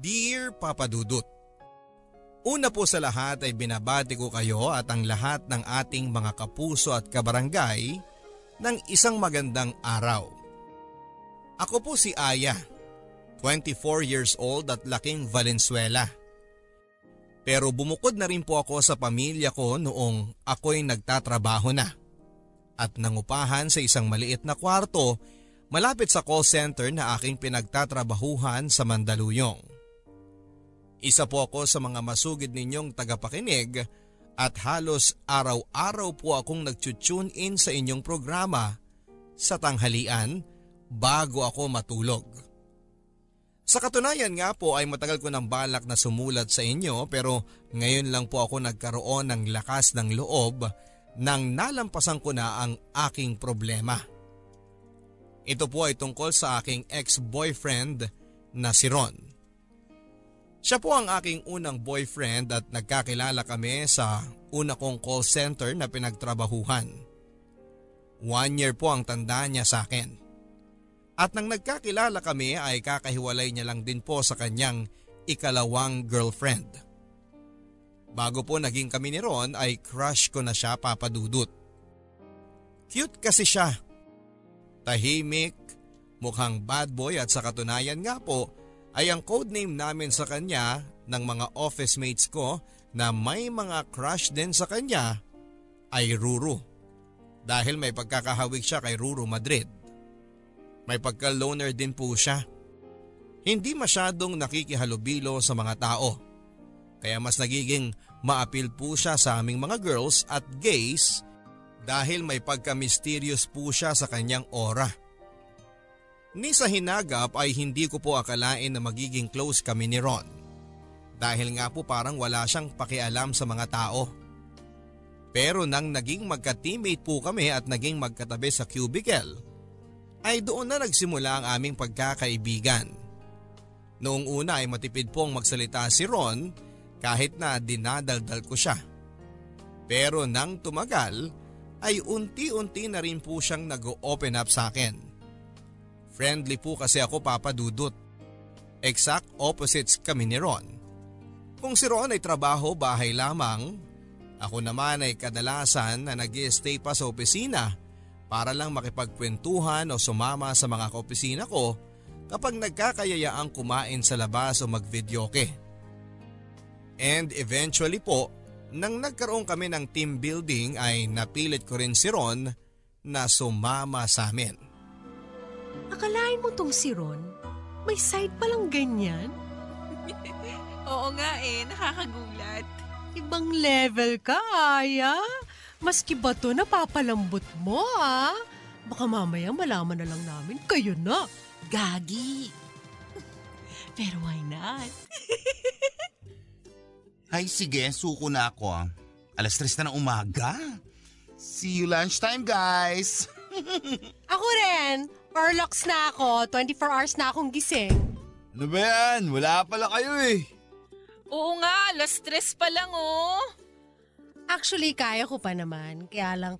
Dear Papa Dudut, Una po sa lahat ay binabati ko kayo at ang lahat ng ating mga kapuso at kabarangay ng isang magandang araw. Ako po si Aya, 24 years old at laking Valenzuela. Pero bumukod na rin po ako sa pamilya ko noong ako'y nagtatrabaho na at nangupahan sa isang maliit na kwarto malapit sa call center na aking pinagtatrabahuhan sa Mandaluyong. Isa po ako sa mga masugid ninyong tagapakinig at halos araw-araw po akong nag-tune in sa inyong programa sa tanghalian bago ako matulog. Sa katunayan nga po ay matagal ko ng balak na sumulat sa inyo pero ngayon lang po ako nagkaroon ng lakas ng loob nang nalampasan ko na ang aking problema. Ito po ay tungkol sa aking ex-boyfriend na si Ron. Siya po ang aking unang boyfriend at nagkakilala kami sa una kong call center na pinagtrabahuhan. One year po ang tanda niya sa akin. At nang nagkakilala kami ay kakahiwalay niya lang din po sa kanyang ikalawang girlfriend. Bago po naging kami ni Ron ay crush ko na siya papadudot. Cute kasi siya. Tahimik, mukhang bad boy at sa katunayan nga po ay ang codename namin sa kanya ng mga office mates ko na may mga crush din sa kanya ay Ruru. Dahil may pagkakahawig siya kay Ruru Madrid. May pagka-loner din po siya. Hindi masyadong nakikihalubilo sa mga tao. Kaya mas nagiging maapil po siya sa aming mga girls at gays dahil may pagka-mysterious po siya sa kanyang aura. Ni sa hinagap ay hindi ko po akalain na magiging close kami ni Ron. Dahil nga po parang wala siyang pakialam sa mga tao. Pero nang naging magka-teammate po kami at naging magkatabi sa cubicle, ay doon na nagsimula ang aming pagkakaibigan. Noong una ay matipid pong magsalita si Ron kahit na dinadaldal ko siya. Pero nang tumagal ay unti-unti na rin po siyang nag-open up sa akin. Friendly po kasi ako papadudot. Exact opposites kami ni Ron. Kung si Ron ay trabaho bahay lamang, ako naman ay kadalasan na nag stay pa sa opisina para lang makipagkwentuhan o sumama sa mga kaopisina ko kapag nagkakayayaang kumain sa labas o magvideoke. And eventually po, nang nagkaroon kami ng team building ay napilit ko rin si Ron na sumama sa amin. Akalain mo tong si Ron? May side palang ganyan? Oo nga eh, nakakagulat. Ibang level ka, Aya. Maski ba to napapalambot mo, ah? Baka mamaya malaman na lang namin kayo na. Gagi. Pero why not? Ay sige, suko na ako ah. Alas tres na ng umaga. See you lunchtime guys. ako rin. Orlox na ako. 24 hours na akong gising. Ano ba yan? Wala pala kayo eh. Oo nga, alas stress pa lang oh. Actually, kaya ko pa naman. Kaya lang,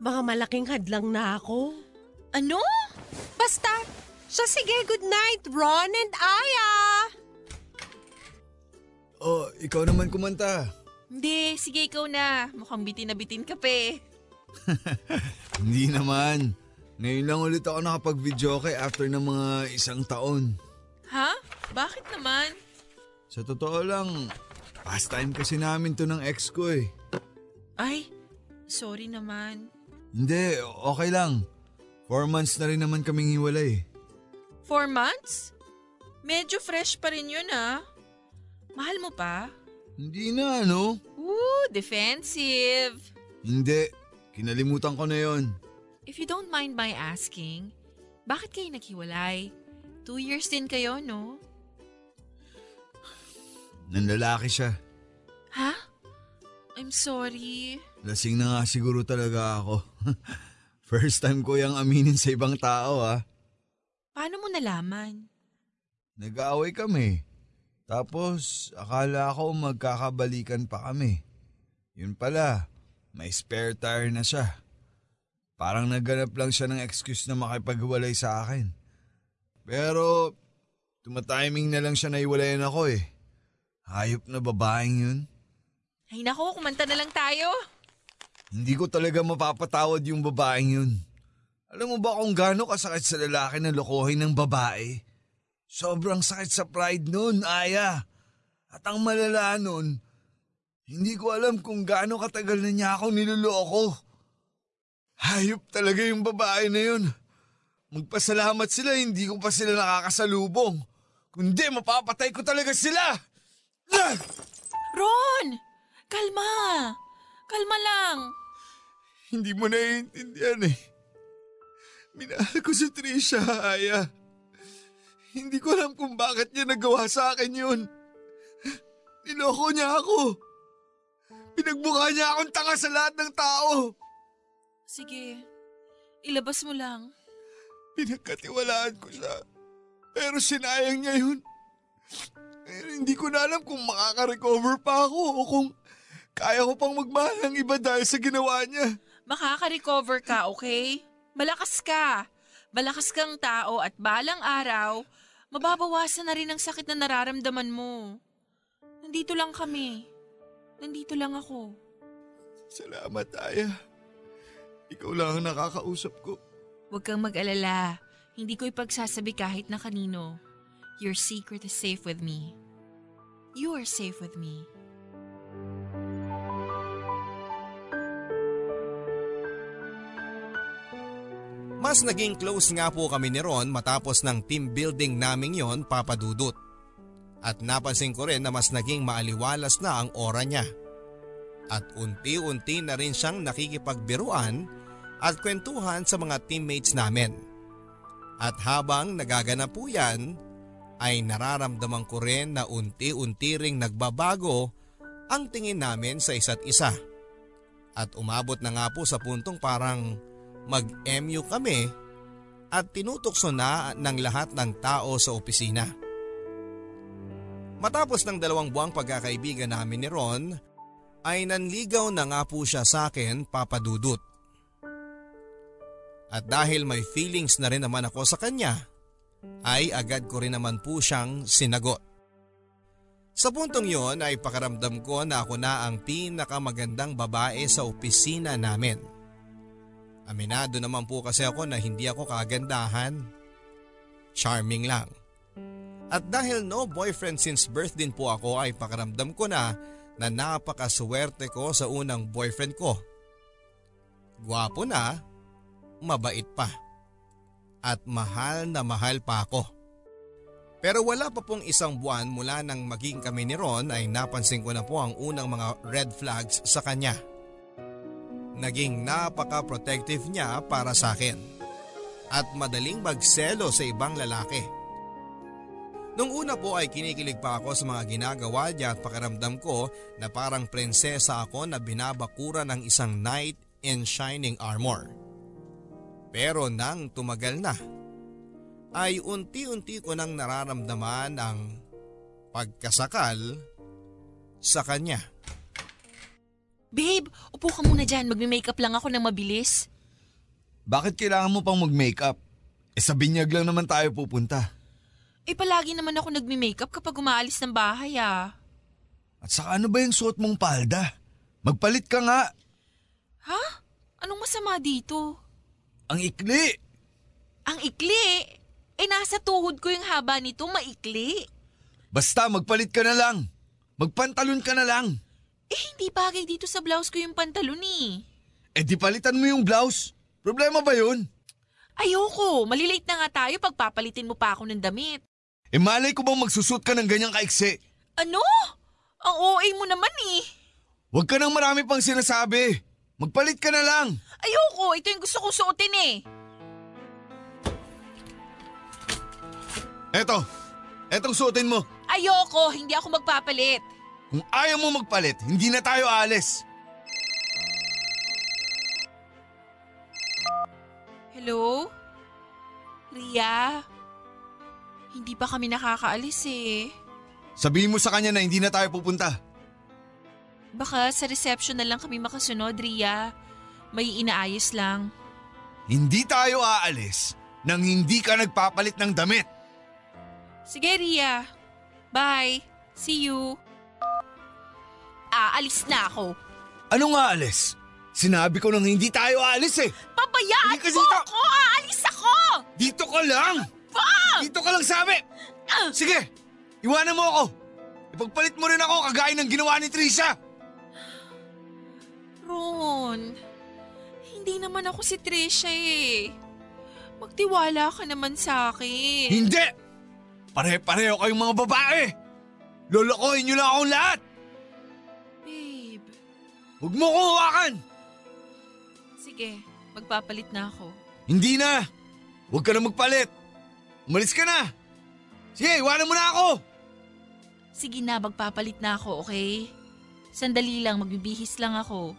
mga malaking hadlang na ako. Ano? Basta, siya sige, good night, Ron and Aya! Oh, ikaw naman kumanta. Hindi, sige ikaw na. Mukhang bitin na bitin ka pa eh. Hindi naman. Ngayon lang ulit ako nakapag-video kay after ng mga isang taon. Ha? Bakit naman? Sa totoo lang, pastime kasi namin to ng ex ko eh. Ay, sorry naman. Hindi, okay lang. Four months na rin naman kaming hiwalay. Four months? Medyo fresh pa rin yun ah. Mahal mo pa? Hindi na ano. Woo, defensive. Hindi, kinalimutan ko na yon. If you don't mind my asking, bakit kayo naghiwalay? Two years din kayo, no? Nanlalaki siya. Ha? I'm sorry. Lasing na nga siguro talaga ako. First time ko yung aminin sa ibang tao ah. Paano mo nalaman? Nag-aaway kami. Tapos akala ko magkakabalikan pa kami. Yun pala, may spare tire na siya. Parang nagganap lang siya ng excuse na makipaghiwalay sa akin. Pero Tumatiming na lang siya na iwalayan ako eh. Hayop na babaeng yun. Ay nako, kumanta na lang tayo. Hindi ko talaga mapapatawad yung babaeng yun. Alam mo ba kung gaano kasakit sa lalaki na lokohin ng babae? Sobrang sakit sa pride nun, Aya. At ang malala nun, hindi ko alam kung gaano katagal na niya ako niloloko. Hayop talaga yung babae na yun. Magpasalamat sila, hindi ko pa sila nakakasalubong. Kundi mapapatay ko talaga sila! Ah! Ron! Kalma! Kalma lang. Hindi mo naiintindihan eh. Minahal ko si Trisha, Aya. Hindi ko alam kung bakit niya nagawa sa akin yun. Niloko niya ako. Pinagbuka niya akong tanga sa lahat ng tao. Sige, ilabas mo lang. Pinagkatiwalaan ko siya. Pero sinayang niya yun. Eh, hindi ko na alam kung makaka-recover pa ako o kung kaya ko pang magmahal ng iba dahil sa ginawa niya. Makaka-recover ka, okay? Malakas ka. Malakas kang tao at balang araw, mababawasan na rin ang sakit na nararamdaman mo. Nandito lang kami. Nandito lang ako. Salamat, Aya. Ikaw lang ang nakakausap ko. Huwag kang mag-alala. Hindi ko ipagsasabi kahit na kanino. Your secret is safe with me. You are safe with me. Mas naging close nga po kami ni Ron matapos ng team building naming yon papadudot. At napansin ko rin na mas naging maaliwalas na ang aura niya. At unti-unti na rin siyang nakikipagbiruan at kwentuhan sa mga teammates namin. At habang nagaganap po yan, ay nararamdaman ko rin na unti-unti ring nagbabago ang tingin namin sa isa't isa. At umabot na nga po sa puntong parang mag-MU kami at tinutokso na ng lahat ng tao sa opisina. Matapos ng dalawang buwang pagkakaibigan namin ni Ron, ay nanligaw na nga po siya sa akin papadudot. At dahil may feelings na rin naman ako sa kanya, ay agad ko rin naman po siyang sinagot. Sa puntong yon ay pakaramdam ko na ako na ang pinakamagandang babae sa opisina namin. Aminado naman po kasi ako na hindi ako kagandahan. Charming lang. At dahil no boyfriend since birth din po ako ay pakaramdam ko na na napakaswerte ko sa unang boyfriend ko. Gwapo na, mabait pa. At mahal na mahal pa ako. Pero wala pa pong isang buwan mula nang maging kami ni Ron ay napansin ko na po ang unang mga red flags sa kanya. Naging napaka-protective niya para sa akin. At madaling magselo sa ibang lalaki. Nung una po ay kinikilig pa ako sa mga ginagawa niya at pakiramdam ko na parang prinsesa ako na binabakura ng isang knight in shining armor. Pero nang tumagal na, ay unti-unti ko nang nararamdaman ang pagkasakal sa kanya. Babe, upo ka muna dyan. Magme-makeup lang ako ng mabilis. Bakit kailangan mo pang mag-makeup? Eh sa binyag lang naman tayo pupunta. Eh palagi naman ako nagme-makeup kapag umaalis ng bahay ah. At saka ano ba yung suot mong palda? Magpalit ka nga. Ha? Anong masama dito? Ang ikli. Ang ikli? Eh nasa tuhod ko yung haba nito, maikli. Basta magpalit ka na lang. Magpantalon ka na lang. Eh hindi bagay dito sa blouse ko yung pantalon eh. Eh di palitan mo yung blouse. Problema ba yun? Ayoko, malilate na nga tayo pagpapalitin mo pa ako ng damit. Eh malay ko bang magsusot ka ng ganyang kaiksi? Ano? Ang OA mo naman eh. Huwag ka nang marami pang sinasabi. Magpalit ka na lang. Ayoko, ito yung gusto kong suotin eh. Eto, etong suotin mo. Ayoko, hindi ako magpapalit. Kung ayaw mo magpalit, hindi na tayo alis. Hello? Ria? Hindi pa kami nakakaalis eh. Sabihin mo sa kanya na hindi na tayo pupunta. Baka sa reception na lang kami makasunod, Ria. May inaayos lang. Hindi tayo aalis nang hindi ka nagpapalit ng damit. Sige, Ria. Bye. See you. Aalis na ako. Ano nga alis? Sinabi ko nang hindi tayo alis eh. Pabayaan mo ta- ako! Aalis ako! Dito ka lang! Dito ka lang sabi! Sige, iwanan mo ako. Ipagpalit mo rin ako kagaya ng ginawa ni Trisha. Ron, hindi naman ako si Trisha eh. Magtiwala ka naman sa akin. Hindi! Pare-pareho kayong mga babae. Lolokohin niyo lang akong lahat. Babe, Huwag mo akong hawakan. sige, magpapalit na ako. Hindi na. Huwag ka na magpalit. Umalis ka na. Sige, iwanan mo na ako. Sige na, magpapalit na ako, okay? Sandali lang, magbibihis lang ako.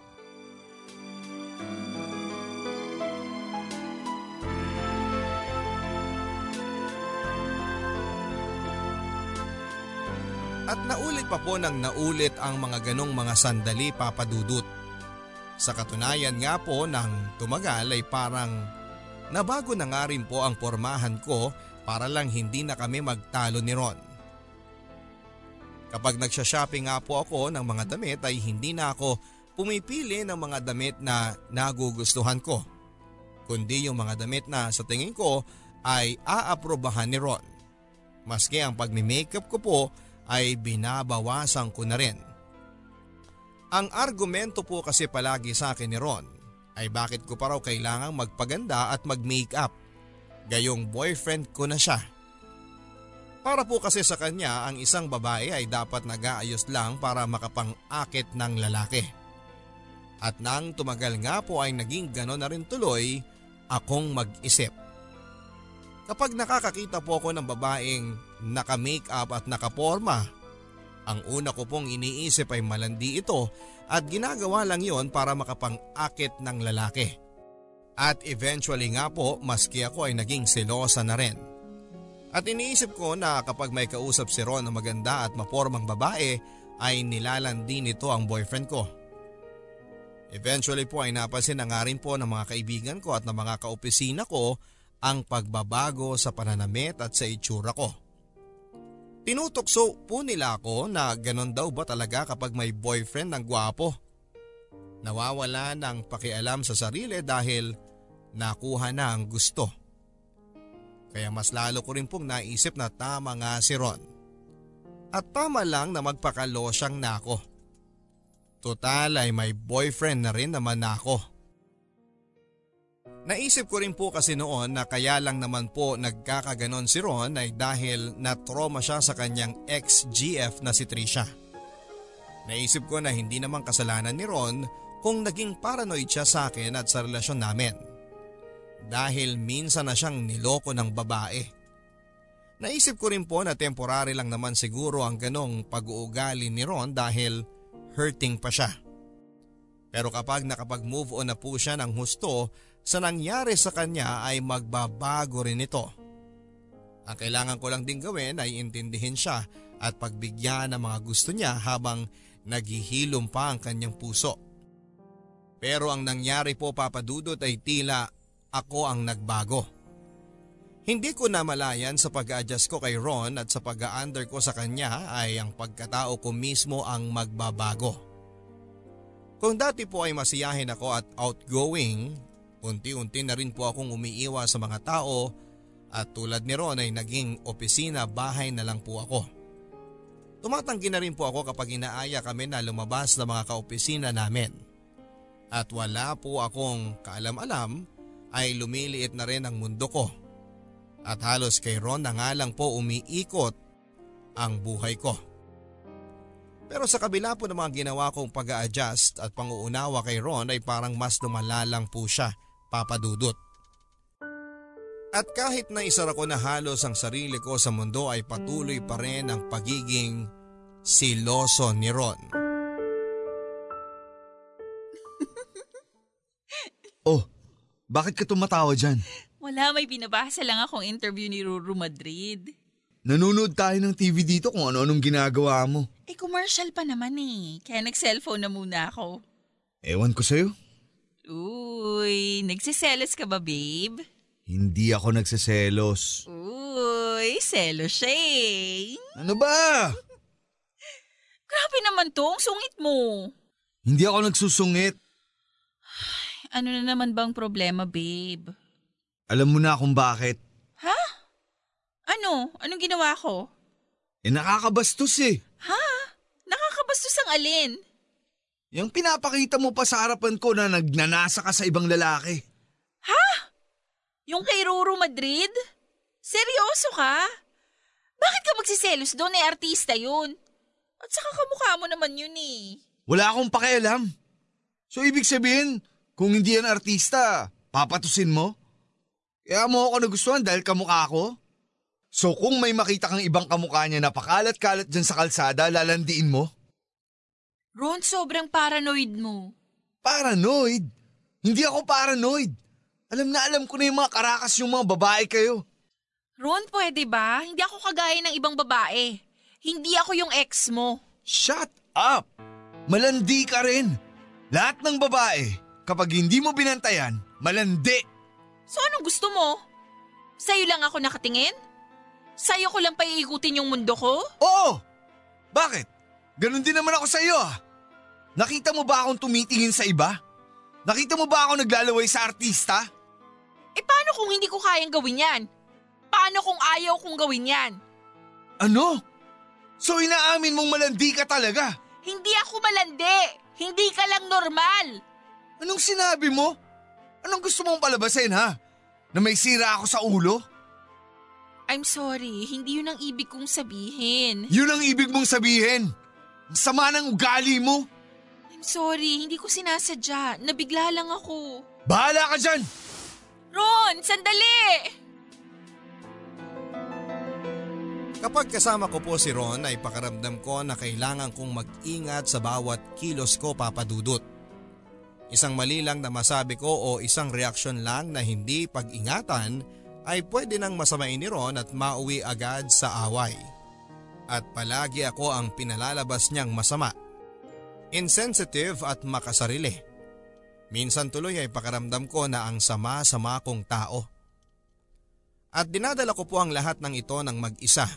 At naulit pa po ng naulit ang mga ganong mga sandali papadudot. Sa katunayan nga po nang tumagal ay parang nabago na nga rin po ang pormahan ko para lang hindi na kami magtalo ni Ron. Kapag nagsha-shopping nga po ako ng mga damit ay hindi na ako pumipili ng mga damit na nagugustuhan ko. Kundi yung mga damit na sa tingin ko ay aaprobahan ni Ron. Maski ang pagmi-makeup ko po ay binabawasan ko na rin. Ang argumento po kasi palagi sa akin ni Ron ay bakit ko pa raw kailangang magpaganda at mag-makeup. Gayong boyfriend ko na siya. Para po kasi sa kanya ang isang babae ay dapat nag-aayos lang para makapang-akit ng lalaki. At nang tumagal nga po ay naging gano'n na rin tuloy akong mag-isip. Kapag nakakakita po ako ng babaeng naka-makeup at nakaporma, ang una ko pong iniisip ay malandi ito at ginagawa lang yon para makapang-akit ng lalaki. At eventually nga po maski ako ay naging selosa na rin. At iniisip ko na kapag may kausap si Ron na maganda at mapormang babae ay nilalandi nito ang boyfriend ko. Eventually po ay napansin na nga rin po ng mga kaibigan ko at ng mga kaopisina ko ang pagbabago sa pananamit at sa itsura ko. Tinutokso po nila ako na ganon daw ba talaga kapag may boyfriend ng gwapo. Nawawala ng pakialam sa sarili dahil nakuha na ang gusto. Kaya mas lalo ko rin pong naisip na tama nga si Ron. At tama lang na magpakalosyang na ako. Total ay may boyfriend na rin naman ako. Naisip ko rin po kasi noon na kaya lang naman po nagkakaganon si Ron ay dahil na-trauma siya sa kanyang ex-GF na si Trisha. Naisip ko na hindi naman kasalanan ni Ron kung naging paranoid siya sa akin at sa relasyon namin. Dahil minsan na siyang niloko ng babae. Naisip ko rin po na temporary lang naman siguro ang ganong pag-uugali ni Ron dahil hurting pa siya. Pero kapag nakapag-move on na po siya ng husto sa nangyari sa kanya ay magbabago rin ito. Ang kailangan ko lang din gawin ay intindihin siya at pagbigyan ng mga gusto niya habang naghihilom pa ang kanyang puso. Pero ang nangyari po papadudot ay tila ako ang nagbago. Hindi ko namalayan sa pag-adjust ko kay Ron at sa pag-under ko sa kanya ay ang pagkatao ko mismo ang magbabago. Kung dati po ay masiyahin ako at outgoing, unti-unti na rin po akong umiiwas sa mga tao at tulad ni Ron ay naging opisina bahay na lang po ako. Tumatanggi na rin po ako kapag inaaya kami na lumabas ng mga kaopisina namin. At wala po akong kaalam-alam ay lumiliit na rin ang mundo ko. At halos kay Ron na nga lang po umiikot ang buhay ko. Pero sa kabila po ng mga ginawa kong pag adjust at panguunawa kay Ron ay parang mas lumala lang po siya, papadudot. At kahit na isara ko na halos ang sarili ko sa mundo ay patuloy pa rin ang pagiging siloso ni Ron. Oh, bakit ka tumatawa dyan? Wala, may binabasa lang akong interview ni Ruru Madrid. Nanonood tayo ng TV dito kung ano-anong ginagawa mo. Eh, commercial pa naman eh. Kaya nag-cellphone na muna ako. Ewan ko sa'yo. Uy, nagsiselos ka ba, babe? Hindi ako nagseselos. Uy, Uy, selo siya eh. Ano ba? Grabe naman to, ang sungit mo. Hindi ako nagsusungit. Ano na naman bang problema, babe? Alam mo na kung bakit. Ha? Ano? Anong ginawa ko? Eh nakakabastos eh. Ha? Nakakabastos ang alin? Yung pinapakita mo pa sa harapan ko na nagnanasa ka sa ibang lalaki. Yung kay Ruru Madrid? Seryoso ka? Bakit ka magsiselos doon eh artista yun? At saka kamukha mo naman yun eh. Wala akong pakialam. So ibig sabihin, kung hindi yan artista, papatusin mo? Kaya mo ako nagustuhan dahil kamukha ko? So kung may makita kang ibang kamukha niya na pakalat-kalat dyan sa kalsada, lalandiin mo? Ron, sobrang paranoid mo. Paranoid? Hindi ako paranoid. Alam na alam ko na yung mga karakas yung mga babae kayo. Ron, pwede ba? Hindi ako kagaya ng ibang babae. Hindi ako yung ex mo. Shut up! Malandi ka rin. Lahat ng babae, kapag hindi mo binantayan, malandi. So anong gusto mo? Sa'yo lang ako nakatingin? Sa'yo ko lang paiikutin yung mundo ko? Oo! Bakit? Ganon din naman ako sa iyo ah. Nakita mo ba akong tumitingin sa iba? Nakita mo ba ako naglalaway sa artista? Eh paano kung hindi ko kayang gawin yan? Paano kung ayaw kong gawin yan? Ano? So inaamin mong malandi ka talaga? Hindi ako malandi. Hindi ka lang normal. Anong sinabi mo? Anong gusto mong palabasin ha? Na may sira ako sa ulo? I'm sorry, hindi yun ang ibig kong sabihin. Yun ang ibig mong sabihin. Ang sama ng ugali mo. Sorry, hindi ko sinasadya. Nabigla lang ako. Bahala ka dyan! Ron, sandali! Kapag kasama ko po si Ron ay pakaramdam ko na kailangan kong mag-ingat sa bawat kilos ko papadudot. Isang mali lang na masabi ko o isang reaksyon lang na hindi pag-ingatan ay pwede nang masamain ni Ron at mauwi agad sa away. At palagi ako ang pinalalabas niyang masama. Insensitive at makasarili. Minsan tuloy ay pakaramdam ko na ang sama-sama kong tao. At dinadala ko po ang lahat ng ito ng mag-isa.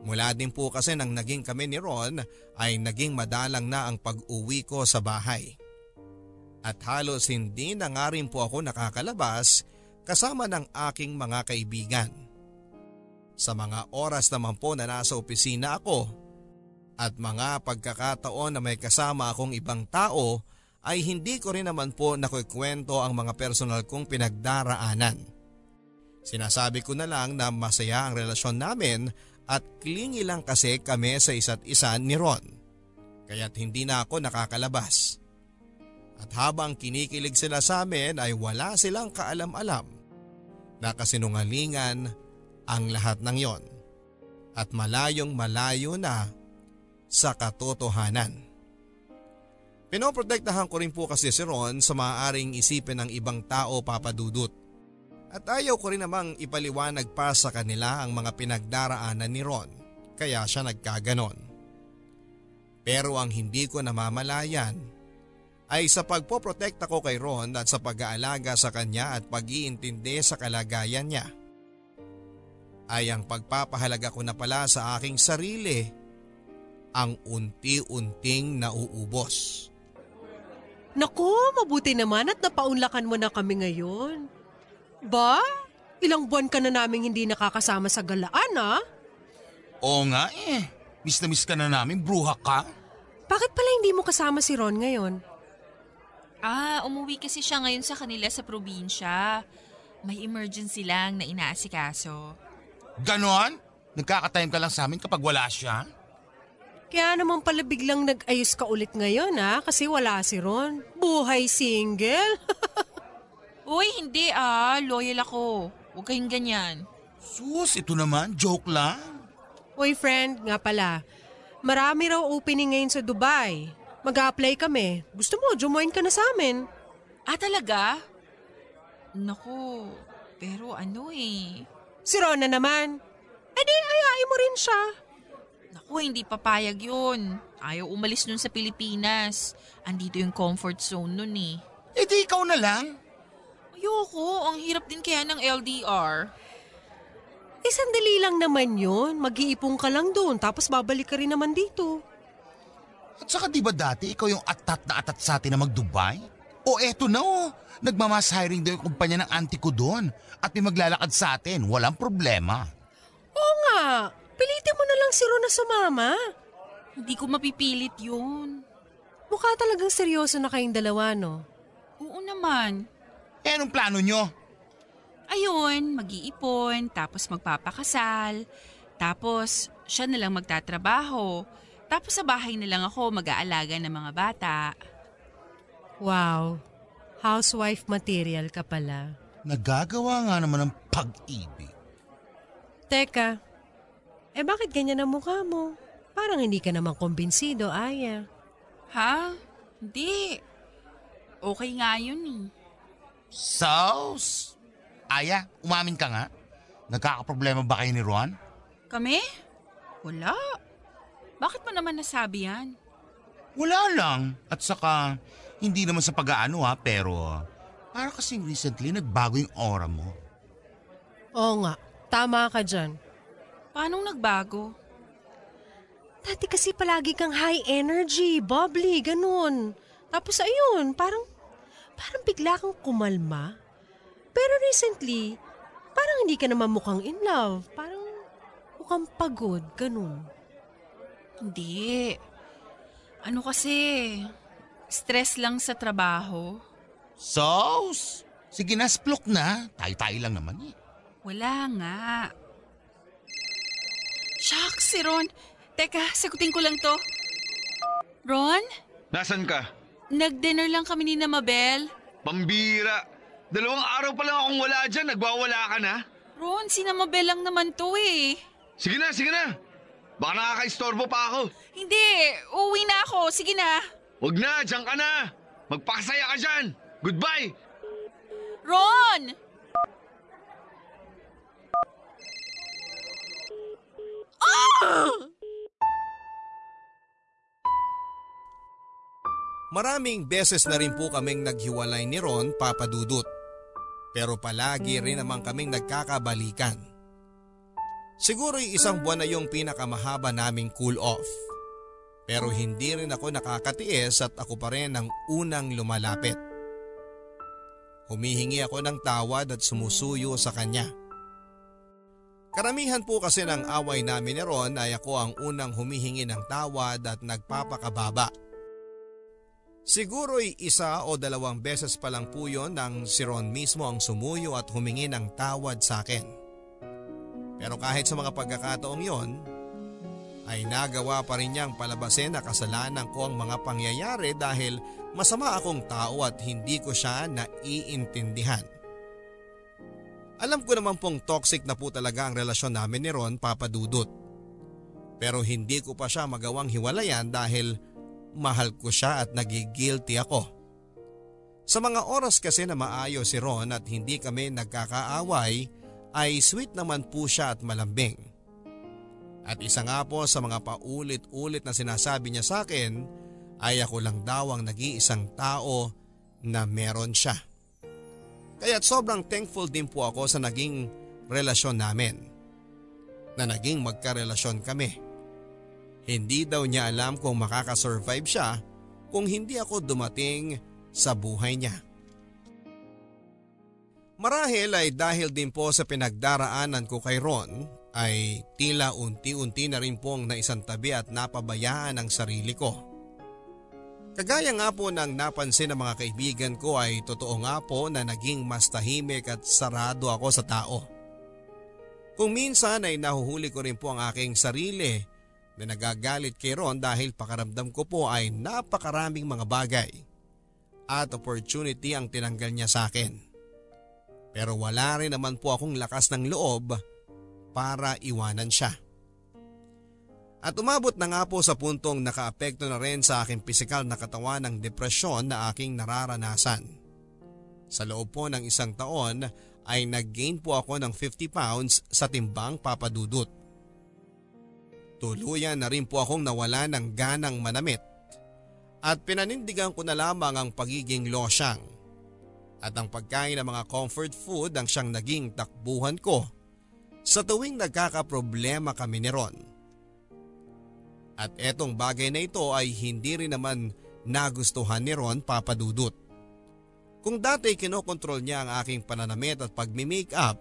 Mula din po kasi nang naging kami ni Ron ay naging madalang na ang pag-uwi ko sa bahay. At halos hindi na nga rin po ako nakakalabas kasama ng aking mga kaibigan. Sa mga oras naman po na nasa opisina ako at mga pagkakataon na may kasama akong ibang tao ay hindi ko rin naman po nakukwento ang mga personal kong pinagdaraanan. Sinasabi ko na lang na masaya ang relasyon namin at klingi lang kasi kami sa isa't isa ni Ron. Kaya't hindi na ako nakakalabas. At habang kinikilig sila sa amin ay wala silang kaalam-alam na kasinungalingan ang lahat ng yon. At malayong malayo na sa katotohanan. Pinoprotektahan ko rin po kasi si Ron sa maaaring isipin ng ibang tao papadudot. At ayaw ko rin namang ipaliwanag pa sa kanila ang mga pinagdaraanan ni Ron, kaya siya nagkaganon. Pero ang hindi ko namamalayan ay sa pagpoprotekta ko kay Ron at sa pag-aalaga sa kanya at pag-iintindi sa kalagayan niya. Ay ang pagpapahalaga ko na pala sa aking sarili ang unti-unting nauubos. Naku, mabuti naman at napaunlakan mo na kami ngayon. Ba? Ilang buwan ka na naming hindi nakakasama sa galaan, ah? Oo nga eh. Miss na miss ka na namin, bruha ka. Bakit pala hindi mo kasama si Ron ngayon? Ah, umuwi kasi siya ngayon sa kanila sa probinsya. May emergency lang na inaasikaso. Ganon? Nagkakatime ka lang sa amin kapag wala siya? Kaya naman pala biglang nag-ayos ka ulit ngayon, ah, kasi wala si Ron. Buhay single. Uy, hindi ah. Loyal ako. Huwag kayong ganyan. Sus, ito naman, joke lang. Uy, friend, nga pala. Marami raw opening ngayon sa Dubai. Mag-apply kami. Gusto mo, join ka na sa amin. Ah, talaga? Naku, pero ano eh. Si Ron na naman. Eh di, ayain mo rin siya. Naku, hindi papayag yun. Ayaw umalis nun sa Pilipinas. Andito yung comfort zone nun eh. E di ikaw na lang. Ayoko, ang hirap din kaya ng LDR. Eh, sandali lang naman yun. Mag-iipong ka lang doon, tapos babalik ka rin naman dito. At saka di ba dati ikaw yung atat na atat sa atin na mag-Dubai? O eto na oh, nagmamas hiring daw yung kumpanya ng auntie ko doon at may maglalakad sa atin, walang problema. Oo nga, pilitin mo na lang si Ron na sumama. Hindi ko mapipilit yun. Mukha talagang seryoso na kayong dalawa, no? Oo naman. Eh anong plano nyo? Ayun, mag-iipon, tapos magpapakasal. Tapos, siya na lang magtatrabaho. Tapos sa bahay na lang ako mag-aalaga ng mga bata. Wow, housewife material ka pala. Nagagawa nga naman ng pag-ibig. Teka, eh bakit ganyan ang mukha mo? Parang hindi ka naman kumbinsido, Aya. Ha? Hindi. Okay nga yun eh. Sauce? Aya, umamin ka nga. Nagkakaproblema ba kayo ni Ron? Kami? Wala. Bakit mo naman nasabi yan? Wala lang. At saka, hindi naman sa pag-aano ha, pero para kasing recently nagbago yung aura mo. Oo nga, tama ka dyan. Paano nagbago? Dati kasi palagi kang high energy, bubbly, ganun. Tapos ayun, parang, parang bigla kang kumalma. Pero recently, parang hindi ka naman mukhang in love. Parang mukhang pagod, ganun. Hindi. Ano kasi, stress lang sa trabaho. Sauce? Sige na, splok na. Tayo-tayo lang naman eh. Wala nga. Shucks, si Ron. Teka, sagutin ko lang to. Ron? Nasaan ka? Nag-dinner lang kami ni na Mabel. Pambira. Dalawang araw pa lang akong wala dyan. Nagwawala ka na. Ron, si na Mabel lang naman to eh. Sige na, sige na. Baka nakaka-istorbo pa ako. Hindi, uwi na ako. Sige na. Huwag na, dyan ka na. Magpakasaya ka dyan. Goodbye. Ron! Maraming beses na rin po kaming naghiwalay ni Ron papadudot. Pero palagi rin naman kaming nagkakabalikan. Siguro isang buwan na yung pinakamahaba naming cool off. Pero hindi rin ako nakakatiis at ako pa rin ang unang lumalapit. Humihingi ako ng tawad at sumusuyo sa kanya. Karamihan po kasi ng away namin ni Ron ay ako ang unang humihingi ng tawad at nagpapakababa. Siguro'y isa o dalawang beses pa lang po yun nang si Ron mismo ang sumuyo at humingi ng tawad sa akin. Pero kahit sa mga pagkakataong yon, ay nagawa pa rin niyang palabasin na kasalanan ko ang mga pangyayari dahil masama akong tao at hindi ko siya naiintindihan. Alam ko naman pong toxic na po talaga ang relasyon namin ni Ron papadudot. Pero hindi ko pa siya magawang hiwalayan dahil mahal ko siya at nagigilty ako. Sa mga oras kasi na maayos si Ron at hindi kami nagkakaaway ay sweet naman po siya at malambing. At isa nga po sa mga paulit-ulit na sinasabi niya sa akin ay ako lang daw ang nag-iisang tao na meron siya. Kaya't sobrang thankful din po ako sa naging relasyon namin. Na naging magkarelasyon kami. Hindi daw niya alam kung makakasurvive siya kung hindi ako dumating sa buhay niya. Marahil ay dahil din po sa pinagdaraanan ko kay Ron ay tila unti-unti na rin pong naisantabi at napabayaan ang sarili ko. Kagaya nga po ng napansin ng mga kaibigan ko ay totoo nga po na naging mas tahimik at sarado ako sa tao. Kung minsan ay nahuhuli ko rin po ang aking sarili na nagagalit kay Ron dahil pakaramdam ko po ay napakaraming mga bagay at opportunity ang tinanggal niya sa akin. Pero wala rin naman po akong lakas ng loob para iwanan siya. At umabot na nga po sa puntong nakaapekto na rin sa aking pisikal na katawan ng depresyon na aking nararanasan. Sa loob po ng isang taon ay nag-gain po ako ng 50 pounds sa timbang papadudot. Tuluyan na rin po akong nawala ng ganang manamit at pinanindigan ko na lamang ang pagiging losyang at ang pagkain ng mga comfort food ang siyang naging takbuhan ko sa tuwing nagkakaproblema kami ni Ron. At etong bagay na ito ay hindi rin naman nagustuhan ni Ron papadudot. Kung dati kinokontrol niya ang aking pananamit at pagmi-make up,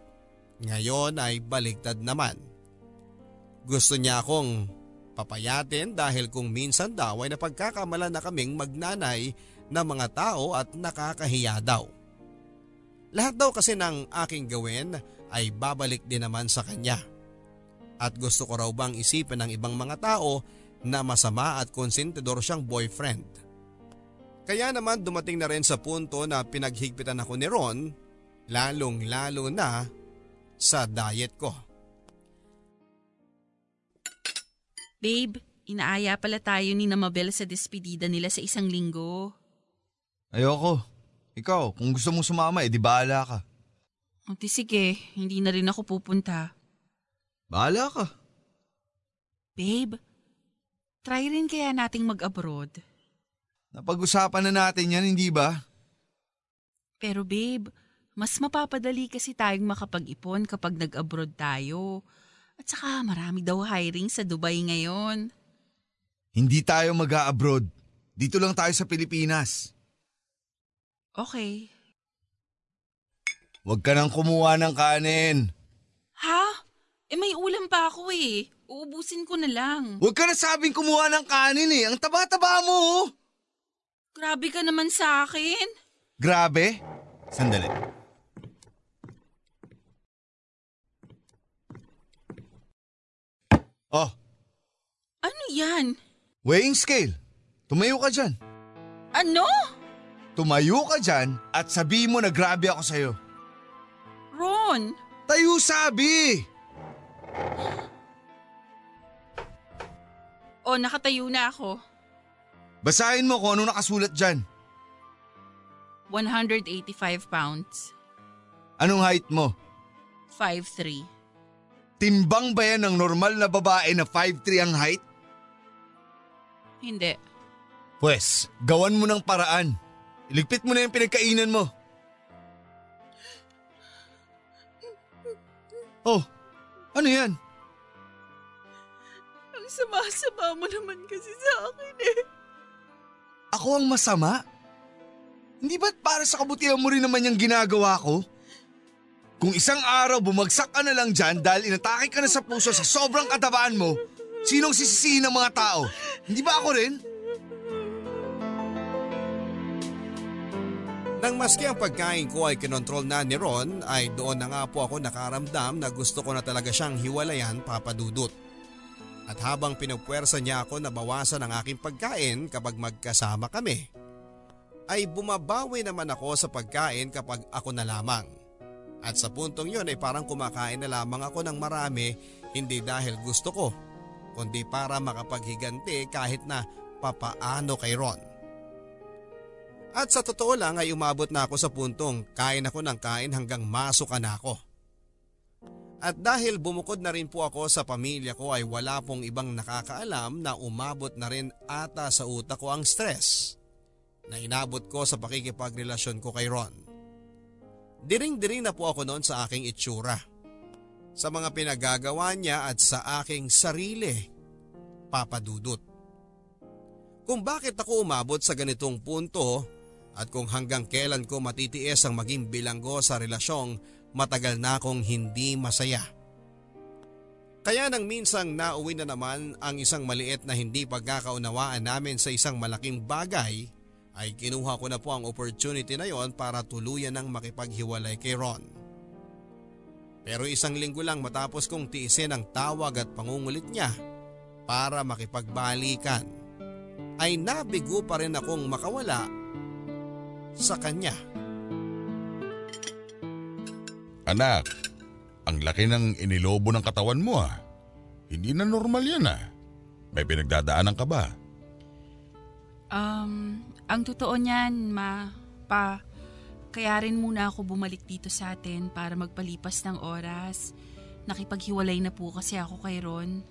ngayon ay baligtad naman. Gusto niya akong papayatin dahil kung minsan daw ay napagkakamalan na kaming magnanay ng mga tao at nakakahiya daw. Lahat daw kasi ng aking gawin ay babalik din naman sa kanya. At gusto ko raw bang isipin ng ibang mga tao na masama at konsentidor siyang boyfriend. Kaya naman dumating na rin sa punto na pinaghigpitan ako ni Ron, lalong lalo na sa diet ko. Babe, inaaya pala tayo ni Namabel sa despedida nila sa isang linggo. Ayoko. Ikaw, kung gusto mong sumama, edi bahala ka. O di sige, hindi na rin ako pupunta. Bahala ka. Babe, try rin kaya nating mag-abroad. Napag-usapan na natin yan, hindi ba? Pero babe, mas mapapadali kasi tayong makapag-ipon kapag nag-abroad tayo. At saka marami daw hiring sa Dubai ngayon. Hindi tayo mag-a-abroad. Dito lang tayo sa Pilipinas. Okay. Huwag ka nang kumuha ng kanin. Ha? Eh may ulam pa ako eh. Uubusin ko na lang. Huwag ka na sabing kumuha ng kanin eh. Ang taba-taba mo. oh. Grabe ka naman sa akin. Grabe. Sandali. Oh, Ano yan? weighing scale. Tumayo ka dyan. Ano? Tumayo ka dyan at sabi mo na grabe ako sa'yo. Ron, Tayo sabi! O nakatayo na ako. Basahin mo kung ano nakasulat dyan. 185 pounds. Anong height mo? 5'3". Timbang ba yan ng normal na babae na 5'3 ang height? Hindi. Pwes, gawan mo ng paraan. Iligpit mo na yung pinagkainan mo. Oh, ano yan? Ang sama-sama mo naman kasi sa akin eh. Ako ang masama? Hindi ba't para sa kabutihan mo rin naman yung ginagawa ko? Kung isang araw bumagsak ka na lang dyan dahil inatake ka na sa puso sa sobrang katabaan mo, sinong sisisihin ng mga tao? Hindi ba ako rin? Nang maski ang pagkain ko ay kinontrol na ni Ron ay doon na nga po ako nakaramdam na gusto ko na talaga siyang hiwalayan papadudot. At habang pinupwersa niya ako na bawasan ang aking pagkain kapag magkasama kami, ay bumabawi naman ako sa pagkain kapag ako na lamang. At sa puntong yun ay parang kumakain na lamang ako ng marami hindi dahil gusto ko, kundi para makapaghiganti kahit na papaano kay Ron. At sa totoo lang ay umabot na ako sa puntong kain ako ng kain hanggang masukan na ako. At dahil bumukod na rin po ako sa pamilya ko ay wala pong ibang nakakaalam na umabot na rin ata sa utak ko ang stress na inabot ko sa pakikipagrelasyon ko kay Ron. Diring-diring na po ako noon sa aking itsura. Sa mga pinagagawa niya at sa aking sarili, papadudot. Kung bakit ako umabot sa ganitong punto at kung hanggang kailan ko matitiis ang maging bilanggo sa relasyong matagal na akong hindi masaya. Kaya nang minsang nauwi na naman ang isang maliit na hindi pagkakaunawaan namin sa isang malaking bagay, ay kinuha ko na po ang opportunity na yon para tuluyan ng makipaghiwalay kay Ron. Pero isang linggo lang matapos kong tiisin ang tawag at pangungulit niya para makipagbalikan, ay nabigo pa rin akong makawala sa kanya. Anak, ang laki ng inilobo ng katawan mo ah. Hindi na normal yan ah. May pinagdadaanan ka ba? Um, ang totoo niyan, ma, pa, kaya rin muna ako bumalik dito sa atin para magpalipas ng oras. Nakipaghiwalay na po kasi ako kay Ron.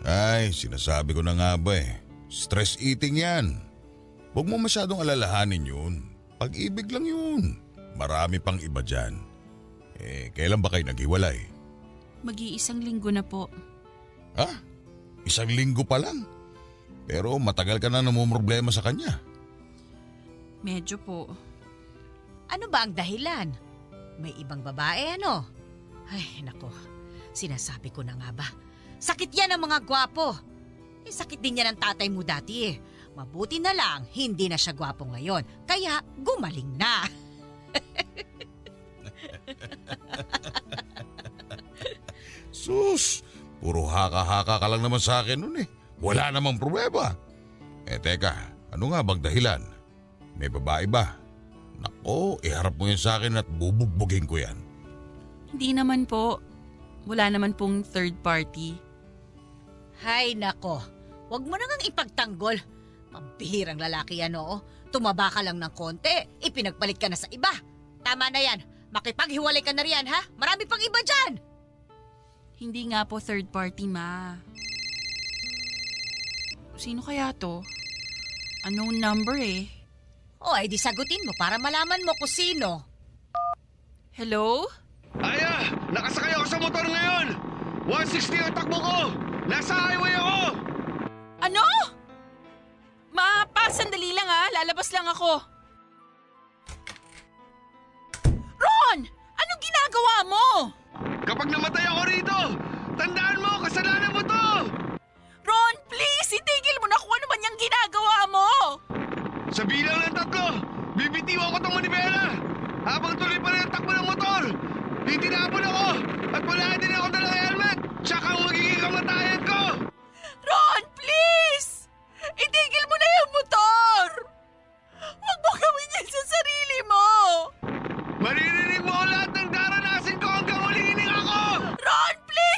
Ay, sinasabi ko na nga ba eh. Stress eating yan. Huwag mo masyadong alalahanin yun. Pag-ibig lang yun. Marami pang iba dyan. Eh, kailan ba kayo naghiwalay? Mag-iisang linggo na po. Ha? Isang linggo pa lang? Pero matagal ka na namumroblema sa kanya. Medyo po. Ano ba ang dahilan? May ibang babae ano? Ay, nako. Sinasabi ko na nga ba. Sakit yan ng mga gwapo. Eh, sakit din yan ng tatay mo dati eh. Mabuti na lang, hindi na siya gwapo ngayon. Kaya gumaling na. Sus, puro haka-haka ka lang naman sa akin nun eh. Wala namang problema. Eh teka, ano nga bang dahilan? May babae ba? Nako, iharap mo yan sa akin at bubugbugin ko yan. Hindi naman po. Wala naman pong third party. Hay nako, wag mo nang ipagtanggol. Mabihirang lalaki yan oo. Tumaba ka lang ng konti, ipinagpalit ka na sa iba. Tama na yan, makipaghiwalay ka na riyan ha? Marami pang iba dyan. Hindi nga po third party, ma. Sino kaya to? Unknown number eh. O ay di sagutin mo para malaman mo kung sino. Hello? Aya! Nakasakay ako sa motor ngayon! 160 ang takbo ko! Nasa highway ako! Ano? Ma, pa, sandali lang ha. Lalabas lang ako. Ginagawa mo? Kapag namatay ako rito, tandaan mo, kasalanan mo to! Ron, please! Itigil mo na kung ano man yung ginagawa mo! Sa bilang ng tatlo, bibitiwan ko tong manibela! Habang tuloy pa rin ang takbo ng motor, titinapon ako at wala din ako dalang helmet! Tsaka ang magiging kamatayan ko! Ron, please! Itigil mo na yung motor! Huwag mo gawin yan sa sarili mo! Maririnig mo ang lahat ng daranasin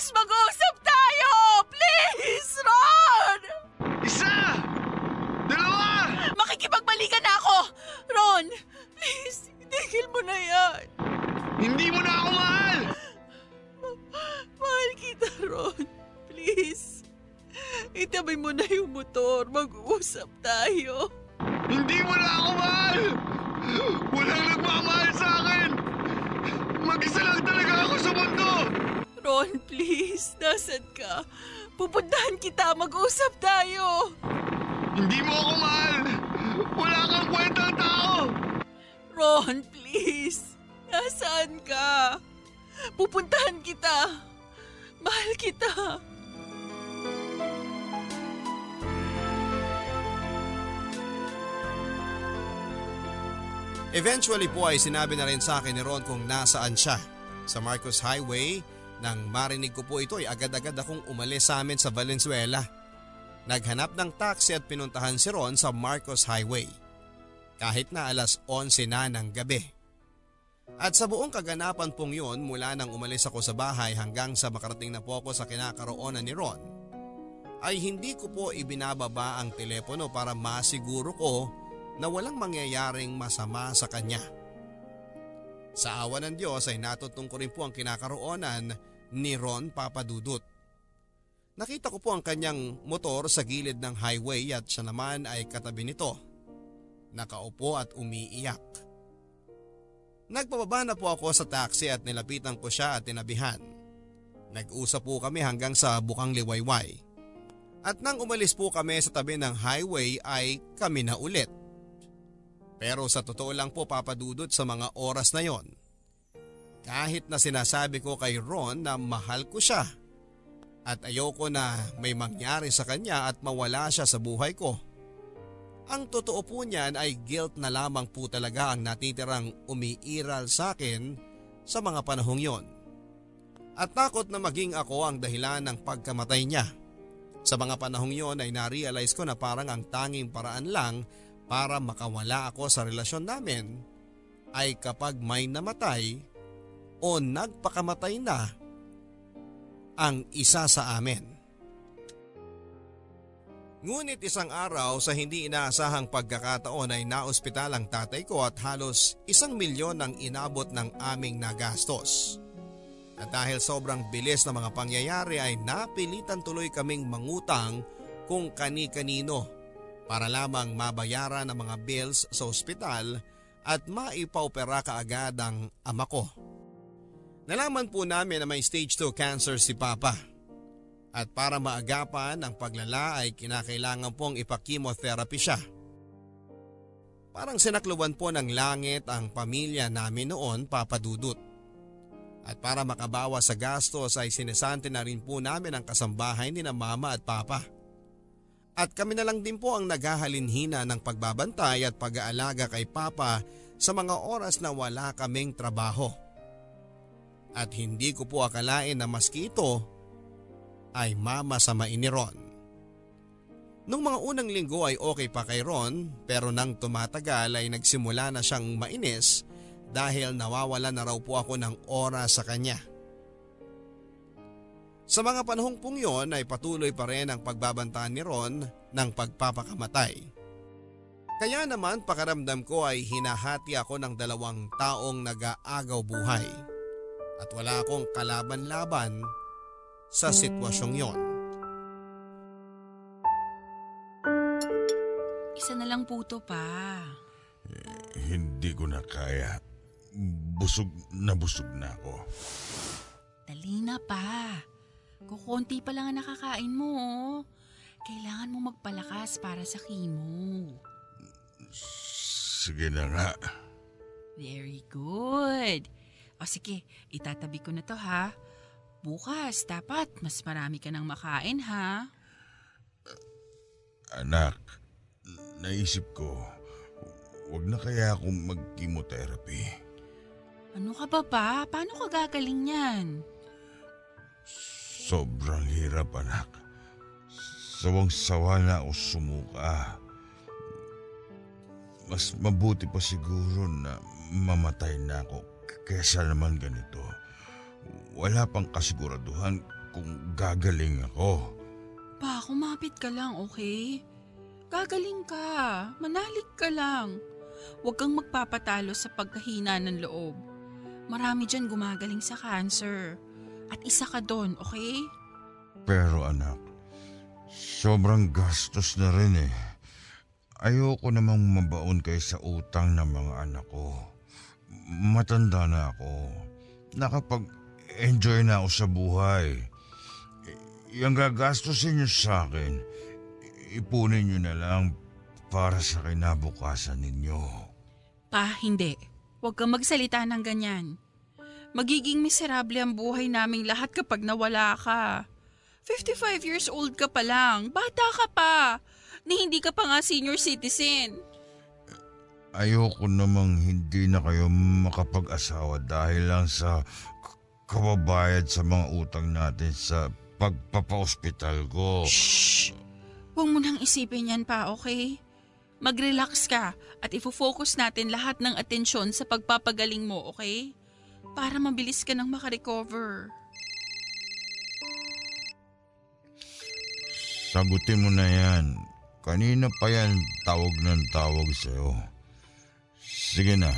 please! Mag-usap tayo! Please, Ron! Isa! Dalawa! Makikipagbalikan na ako! Ron, please, itigil mo na yan. Hindi mo na ako mahal! Mahal kita, Ron. Please. Itabi mo na yung motor. Mag-usap tayo. Hindi mo na ako mahal! Walang nagmamahal sa akin! Mag-isa lang talaga ako sa mundo! Ron, please. Nasaan ka? Pupuntahan kita. Mag-usap tayo. Hindi mo ako mahal! Wala kang kwentang tao! Ron, please. Nasaan ka? Pupuntahan kita. Mahal kita. Eventually po ay sinabi na rin sa akin ni Ron kung nasaan siya. Sa Marcos Highway, nang marinig ko po ito ay agad-agad akong umalis sa amin sa Valenzuela. Naghanap ng taxi at pinuntahan si Ron sa Marcos Highway. Kahit na alas 11 na ng gabi. At sa buong kaganapan pong yun mula nang umalis ako sa bahay hanggang sa makarating na po ako sa kinakaroonan ni Ron, ay hindi ko po ibinababa ang telepono para masiguro ko na walang mangyayaring masama sa kanya. Sa awa ng Diyos ay natutong ko rin po ang kinakaroonan ni Ron Papadudut. Nakita ko po ang kanyang motor sa gilid ng highway at siya naman ay katabi nito. Nakaupo at umiiyak. Nagpababa na po ako sa taxi at nilapitan ko siya at tinabihan. Nag-usap po kami hanggang sa bukang liwayway. At nang umalis po kami sa tabi ng highway ay kami na ulit. Pero sa totoo lang po papadudot sa mga oras na yon. Kahit na sinasabi ko kay Ron na mahal ko siya at ayoko na may mangyari sa kanya at mawala siya sa buhay ko. Ang totoo po niyan ay guilt na lamang po talaga ang natitirang umiiral sa akin sa mga panahong yon. At takot na maging ako ang dahilan ng pagkamatay niya. Sa mga panahong yon ay narealize ko na parang ang tanging paraan lang para makawala ako sa relasyon namin ay kapag may namatay o nagpakamatay na ang isa sa amin. Ngunit isang araw sa hindi inaasahang pagkakataon ay naospital ang tatay ko at halos isang milyon ang inabot ng aming nagastos. At dahil sobrang bilis na mga pangyayari ay napilitan tuloy kaming mangutang kung kani-kanino para lamang mabayaran ang mga bills sa ospital at maipaopera kaagad ang ama ko. Nalaman po namin na may stage 2 cancer si Papa. At para maagapan ang paglala ay kinakailangan pong ipakimotherapy siya. Parang sinakluban po ng langit ang pamilya namin noon, Papa Dudut. At para makabawa sa gastos ay sinesante na rin po namin ang kasambahay ni na Mama at Papa. At kami na lang din po ang naghahalinhina ng pagbabantay at pag-aalaga kay Papa sa mga oras na wala kaming trabaho. At hindi ko po akalain na maski ito ay mama sa ni Ron. Nung mga unang linggo ay okay pa kay Ron pero nang tumatagal ay nagsimula na siyang mainis dahil nawawala na raw po ako ng oras sa kanya. Sa mga panahong pong yon ay patuloy pa rin ang pagbabantaan ni Ron ng pagpapakamatay. Kaya naman pakaramdam ko ay hinahati ako ng dalawang taong nag-aagaw buhay at wala akong kalaban-laban sa sitwasyong yon. Isa na lang puto pa. Hindi ko na kaya. Busog na busog na ako. Dali na pa. Kukunti pa lang ang nakakain mo. oh. Kailangan mo magpalakas para sa chemo. Sige na nga. Very good. O sige, itatabi ko na to ha. Bukas, dapat mas marami ka nang makain ha. Anak, naisip ko, wag na kaya akong mag-chemotherapy. Ano ka ba pa? Paano ka gagaling yan? Sobrang hirap anak. Sawang-sawa na ako sumuka. Mas mabuti pa siguro na mamatay na ako kesa naman ganito. Wala pang kasiguraduhan kung gagaling ako. Pa, kumapit ka lang, okay? Gagaling ka. Manalig ka lang. Huwag kang magpapatalo sa pagkahina ng loob. Marami dyan gumagaling sa cancer. At isa ka doon, okay? Pero anak, sobrang gastos na rin eh. Ayoko namang mabaon kay sa utang ng mga anak ko. Matanda na ako. Nakapag-enjoy na ako sa buhay. Y- Yung gagastusin niyo sa akin, ipunin niyo na lang para sa kinabukasan ninyo. Pa, hindi. Huwag kang magsalita ng ganyan. Magiging miserable ang buhay naming lahat kapag nawala ka. 55 years old ka pa lang. Bata ka pa. Ni hindi ka pa nga senior citizen. Ayoko namang hindi na kayo makapag-asawa dahil lang sa kababayad sa mga utang natin sa pagpapa-hospital ko. Shh! Huwag mo nang isipin yan pa, okay? Mag-relax ka at ifo-focus natin lahat ng atensyon sa pagpapagaling mo, okay? Para mabilis ka nang makarecover. Sagutin mo na yan. Kanina pa yan tawag ng tawag sa'yo. Sige na.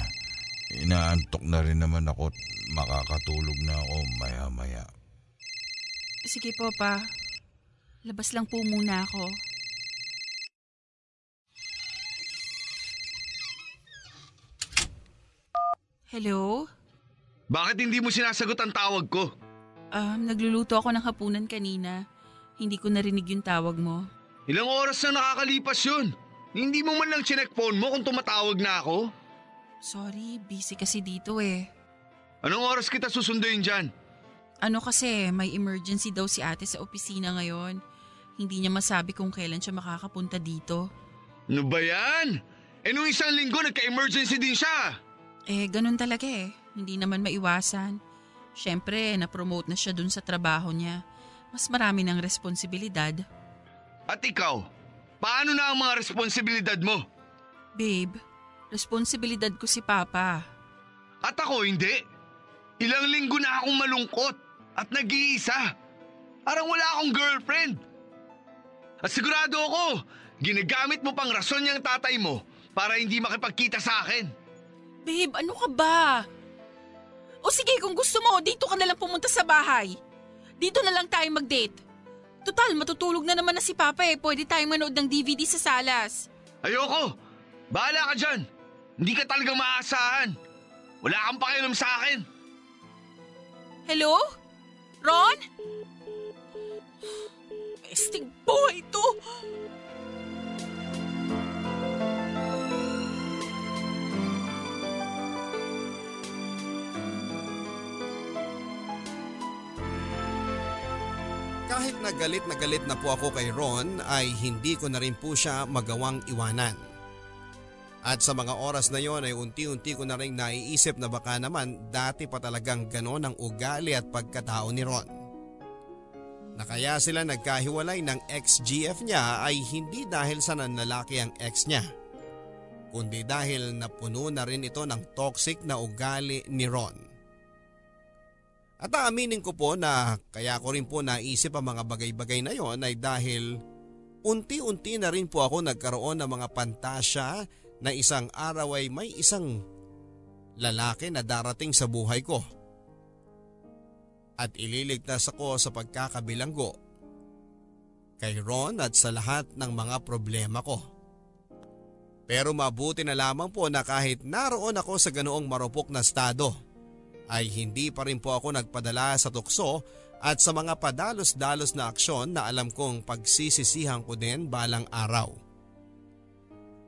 Inaantok na rin naman ako at makakatulog na ako maya-maya. Sige po, pa. Labas lang po muna ako. Hello? Bakit hindi mo sinasagot ang tawag ko? Um, nagluluto ako ng hapunan kanina. Hindi ko narinig yung tawag mo. Ilang oras na nakakalipas yun. Hindi mo man lang chinek phone mo kung tumatawag na ako? Sorry, busy kasi dito eh. Anong oras kita susunduin dyan? Ano kasi, may emergency daw si ate sa opisina ngayon. Hindi niya masabi kung kailan siya makakapunta dito. Ano ba yan? Eh nung isang linggo nagka-emergency din siya. Eh, ganun talaga eh. Hindi naman maiwasan. Siyempre, na-promote na siya dun sa trabaho niya. Mas marami ng responsibilidad. At ikaw, paano na ang mga responsibilidad mo? Babe, responsibilidad ko si Papa. At ako hindi. Ilang linggo na akong malungkot at nag-iisa. Parang wala akong girlfriend. At sigurado ako, ginagamit mo pang rason niyang tatay mo para hindi makipagkita sa akin. Babe, ano ka ba? O sige, kung gusto mo, dito ka na lang pumunta sa bahay. Dito na lang tayo mag-date. Total, matutulog na naman na si Papa eh. Pwede tayong manood ng DVD sa salas. Ayoko! Bahala ka dyan! Hindi ka talagang maaasahan. Wala kang pakialam sa akin. Hello? Ron? Pesting boy to! Kahit na galit na galit na po ako kay Ron ay hindi ko na rin po siya magawang iwanan. At sa mga oras na yon ay unti-unti ko na rin naiisip na baka naman dati pa talagang ganon ang ugali at pagkatao ni Ron. Na kaya sila nagkahiwalay ng ex-GF niya ay hindi dahil sa nanlalaki ang ex niya. Kundi dahil napuno na rin ito ng toxic na ugali ni Ron. At aaminin ko po na kaya ko rin po naisip ang mga bagay-bagay na yon ay dahil unti-unti na rin po ako nagkaroon ng mga pantasya na isang araw ay may isang lalaki na darating sa buhay ko. At ililigtas ako sa pagkakabilanggo kay Ron at sa lahat ng mga problema ko. Pero mabuti na lamang po na kahit naroon ako sa ganoong marupok na estado ay hindi pa rin po ako nagpadala sa tukso at sa mga padalos-dalos na aksyon na alam kong pagsisisihan ko din balang araw.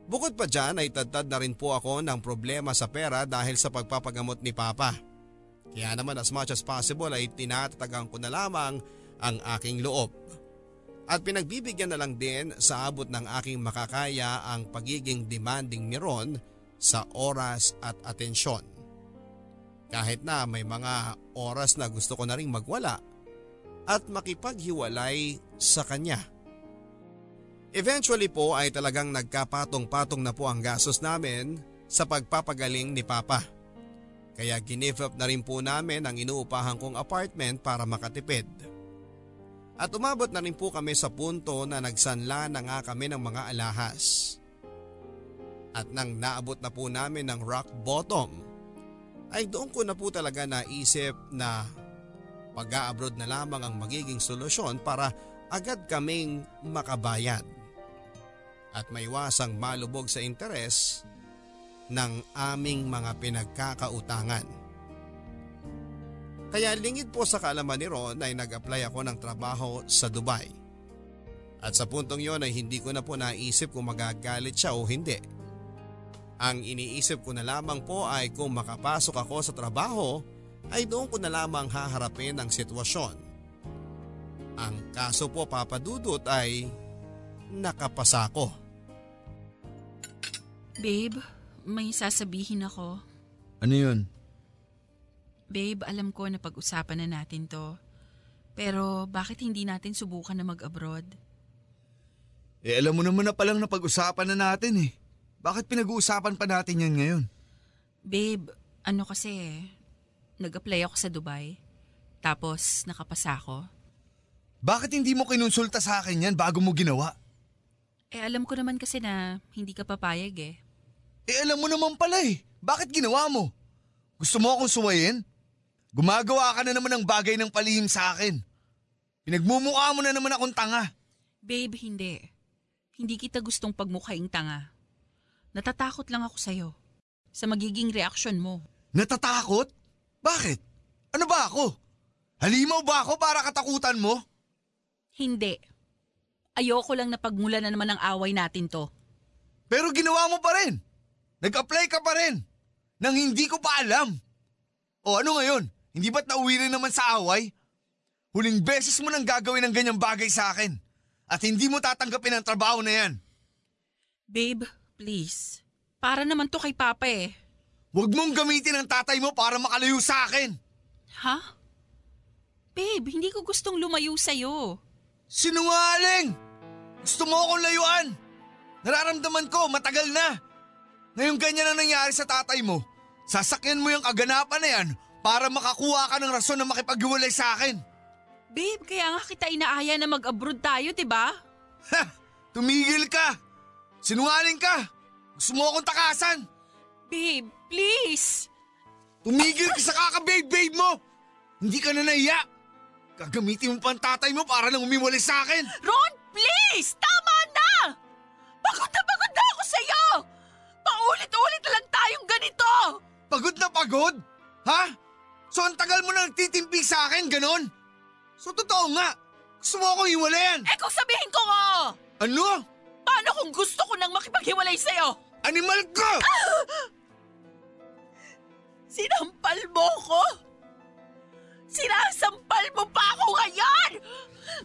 Bukod pa dyan ay tadtad na rin po ako ng problema sa pera dahil sa pagpapagamot ni Papa. Kaya naman as much as possible ay tinatatagang ko na lamang ang aking loob. At pinagbibigyan na lang din sa abot ng aking makakaya ang pagiging demanding ni Ron sa oras at atensyon. Kahit na may mga oras na gusto ko na ring magwala at makipaghiwalay sa kanya. Eventually po ay talagang nagkapatong-patong na po ang gastos namin sa pagpapagaling ni Papa. Kaya give up na rin po namin ang inuupahan kong apartment para makatipid. At umabot na rin po kami sa punto na nagsanla na nga kami ng mga alahas. At nang naabot na po namin ng rock bottom, ay doon ko na po talaga naisip na pag-abroad na lamang ang magiging solusyon para agad kaming makabayad at maiwasang malubog sa interes ng aming mga pinagkakautangan. Kaya lingid po sa kaalaman ni Ron ay nag-apply ako ng trabaho sa Dubai. At sa puntong yon ay hindi ko na po naisip kung magagalit siya o hindi. Ang iniisip ko na lamang po ay kung makapasok ako sa trabaho ay doon ko na lamang haharapin ang sitwasyon. Ang kaso po papadudot ay nakapasa ko. Babe, may sasabihin ako. Ano yun? Babe, alam ko na pag-usapan na natin to. Pero bakit hindi natin subukan na mag-abroad? Eh alam mo naman na palang napag-usapan na natin eh. Bakit pinag-uusapan pa natin yan ngayon? Babe, ano kasi, nag-apply ako sa Dubai. Tapos nakapasa ako. Bakit hindi mo kinonsulta sa akin yan bago mo ginawa? Eh alam ko naman kasi na hindi ka papayag eh. Eh alam mo naman pala eh. Bakit ginawa mo? Gusto mo akong suwayin? Gumagawa ka na naman ng bagay ng palihim sa akin. Pinagmumukha mo na naman akong tanga. Babe, hindi. Hindi kita gustong pagmukhaing tanga. Natatakot lang ako sa'yo. Sa magiging reaksyon mo. Natatakot? Bakit? Ano ba ako? Halimaw ba ako para katakutan mo? Hindi. Ayoko lang na pagmula na naman ang away natin to. Pero ginawa mo pa rin. Nag-apply ka pa rin. Nang hindi ko pa alam. O ano ngayon? Hindi ba't nauwi rin naman sa away? Huling beses mo nang gagawin ng ganyang bagay sa akin. At hindi mo tatanggapin ang trabaho na yan. Babe, Please. Para naman to kay Papa eh. Huwag mong gamitin ang tatay mo para makalayo sa akin. Ha? Babe, hindi ko gustong lumayo sa'yo. Sinungaling! Gusto mo akong layuan. Nararamdaman ko, matagal na. Ngayong ganyan ang nangyari sa tatay mo, sasakyan mo yung kaganapan na yan para makakuha ka ng rason na makipaghiwalay sa akin. Babe, kaya nga kita inaaya na mag-abroad tayo, ba? Ha! Tumigil ka! Sinungaling ka! Gusto mo akong takasan! Babe, please! Tumigil ka sa kaka-babe-babe mo! Hindi ka na naiya! Gagamitin mo pa ang tatay mo para lang umiwalay sa akin! Ron, please! Tama na! Pagod na pagod na ako sa'yo! Paulit-ulit lang tayong ganito! Pagod na pagod? Ha? So ang tagal mo na nagtitimpi sa akin, ganon? So totoo nga, gusto mo akong hiwalayan. Eh kung sabihin ko nga! Ano? Paano kung gusto ko nang makipaghiwalay sa'yo? Animal ka! Sinampal mo ko? Sinasampal mo pa ako ngayon!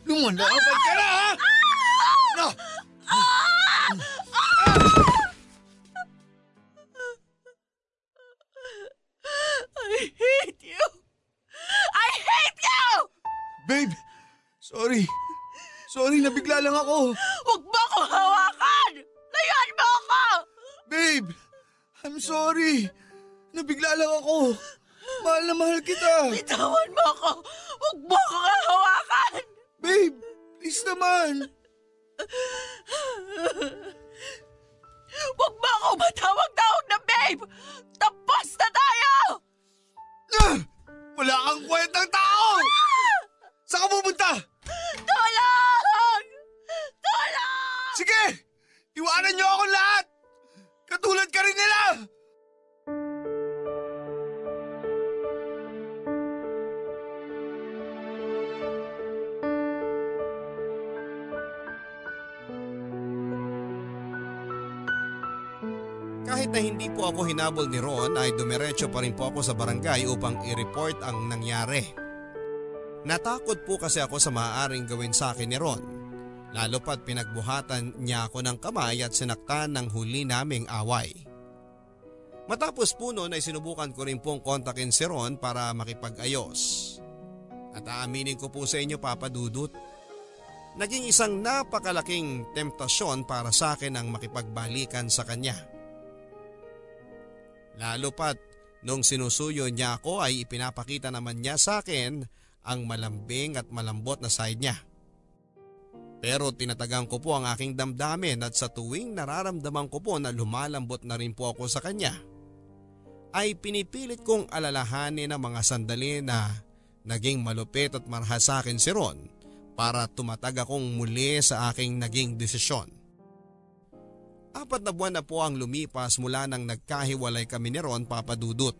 Lumalaban ka na, ha? No! Babe, sorry. Sorry, nabigla lang ako. Huwag mo akong hawakan! Layuan mo ako! Babe, I'm sorry. Nabigla lang ako. Mahal na mahal kita. Bitawan mo ako! Huwag mo akong hawakan! Babe, please naman. Huwag mo ako matawag-tawag na babe! Tapos na tayo! Ah! Wala kang kwentang tao! Saan ka pupunta? Tulong! Tulong! Sige! Iwanan niyo ako lahat! Katulad ka rin nila! Kahit na hindi po ako hinabol ni Ron ay dumiretso pa rin po ako sa barangay upang i-report ang nangyari. Natakot po kasi ako sa maaaring gawin sa akin ni Ron. Lalo pat pinagbuhatan niya ako ng kamay at sinaktan ng huli naming away. Matapos po noon ay sinubukan ko rin pong kontakin si Ron para makipag-ayos. At aaminin ko po sa inyo Papa Dudut, naging isang napakalaking temptasyon para sa akin ang makipagbalikan sa kanya. Lalo pat nung sinusuyo niya ako ay ipinapakita naman niya sa akin ang malambing at malambot na side niya. Pero tinatagang ko po ang aking damdamin at sa tuwing nararamdaman ko po na lumalambot na rin po ako sa kanya, ay pinipilit kong alalahanin ang mga sandali na naging malupit at marha sa akin si Ron para tumatag akong muli sa aking naging desisyon. Apat na buwan na po ang lumipas mula nang nagkahiwalay kami ni Ron papadudot.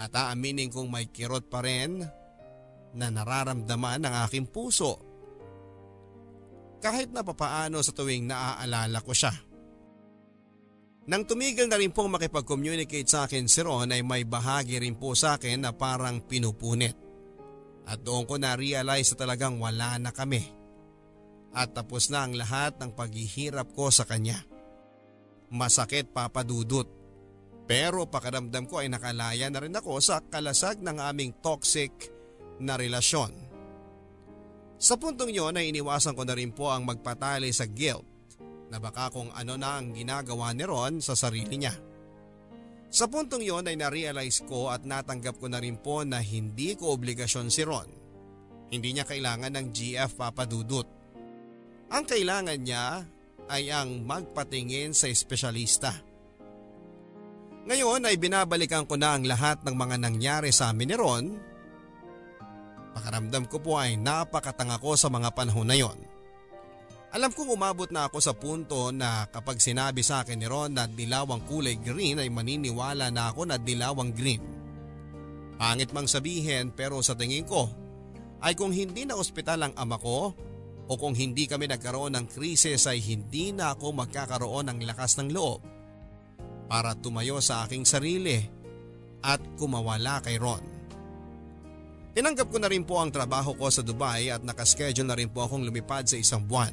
At aaminin kong may kirot pa rin na nararamdaman ng aking puso. Kahit na papaano sa tuwing naaalala ko siya. Nang tumigil na rin pong makipag-communicate sa akin si Ron ay may bahagi rin po sa akin na parang pinupunit. At doon ko na-realize na talagang wala na kami at tapos na ang lahat ng paghihirap ko sa kanya. Masakit papadudot pero pakaramdam ko ay nakalaya na rin ako sa kalasag ng aming toxic na relasyon. Sa puntong yon ay iniwasan ko na rin po ang magpatali sa guilt na baka kung ano na ang ginagawa ni Ron sa sarili niya. Sa puntong yon ay na-realize ko at natanggap ko na rin po na hindi ko obligasyon si Ron. Hindi niya kailangan ng GF papadudot. Ang kailangan niya ay ang magpatingin sa espesyalista. Ngayon ay binabalikan ko na ang lahat ng mga nangyari sa amin ni Ron. Pakaramdam ko po ay napakatanga ko sa mga panahon na yon. Alam kong umabot na ako sa punto na kapag sinabi sa akin ni Ron na dilawang kulay green ay maniniwala na ako na dilawang green. Pangit mang sabihin pero sa tingin ko ay kung hindi na ospital ang ama ko o kung hindi kami nagkaroon ng krisis ay hindi na ako magkakaroon ng lakas ng loob para tumayo sa aking sarili at kumawala kay Ron. Tinanggap ko na rin po ang trabaho ko sa Dubai at nakaschedule na rin po akong lumipad sa isang buwan.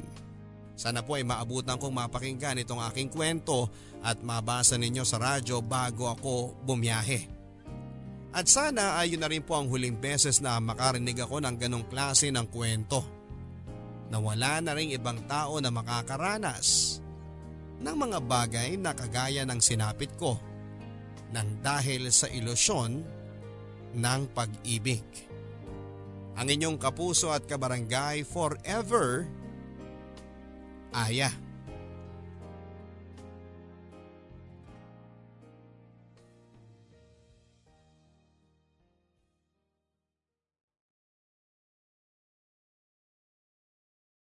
Sana po ay maabutan kong mapakinggan itong aking kwento at mabasa ninyo sa radyo bago ako bumiyahe. At sana ay yun na rin po ang huling beses na makarinig ako ng ganong klase ng kwento. Na wala na rin ibang tao na makakaranas ng mga bagay na kagaya ng sinapit ko nang dahil sa ilusyon ng pag-ibig. Ang inyong kapuso at kabarangay forever, Aya.